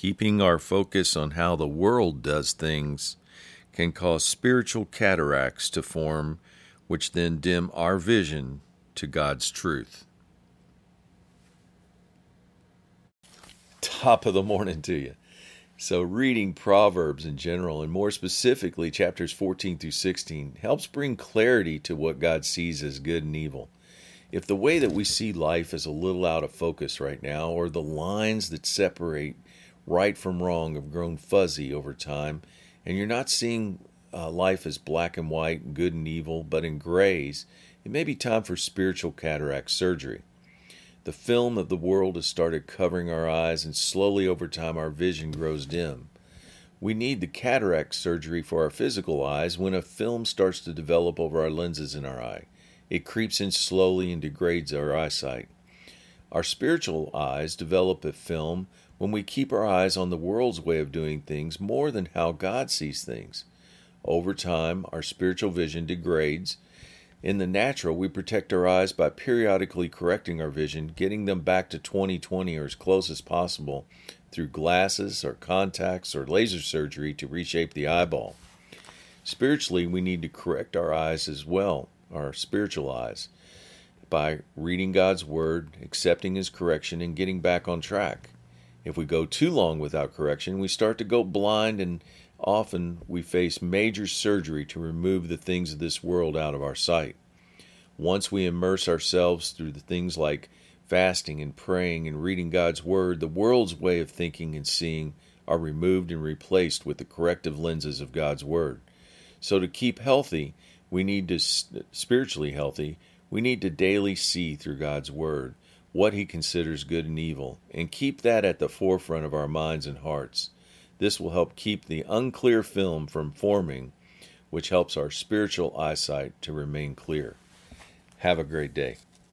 Keeping our focus on how the world does things can cause spiritual cataracts to form, which then dim our vision to God's truth. Top of the morning to you. So, reading Proverbs in general, and more specifically chapters 14 through 16, helps bring clarity to what God sees as good and evil. If the way that we see life is a little out of focus right now, or the lines that separate right from wrong have grown fuzzy over time, and you're not seeing uh, life as black and white, good and evil, but in grays, it may be time for spiritual cataract surgery. The film of the world has started covering our eyes, and slowly over time our vision grows dim. We need the cataract surgery for our physical eyes when a film starts to develop over our lenses in our eye. It creeps in slowly and degrades our eyesight. Our spiritual eyes develop a film when we keep our eyes on the world's way of doing things more than how God sees things. Over time, our spiritual vision degrades in the natural, we protect our eyes by periodically correcting our vision, getting them back to 20/20 or as close as possible through glasses or contacts or laser surgery to reshape the eyeball. Spiritually, we need to correct our eyes as well, our spiritual eyes, by reading God's Word, accepting His correction, and getting back on track. If we go too long without correction, we start to go blind and Often we face major surgery to remove the things of this world out of our sight. Once we immerse ourselves through the things like fasting and praying and reading God's Word, the world's way of thinking and seeing are removed and replaced with the corrective lenses of God's Word. So, to keep healthy, we need to, spiritually healthy, we need to daily see through God's Word what He considers good and evil, and keep that at the forefront of our minds and hearts. This will help keep the unclear film from forming, which helps our spiritual eyesight to remain clear. Have a great day.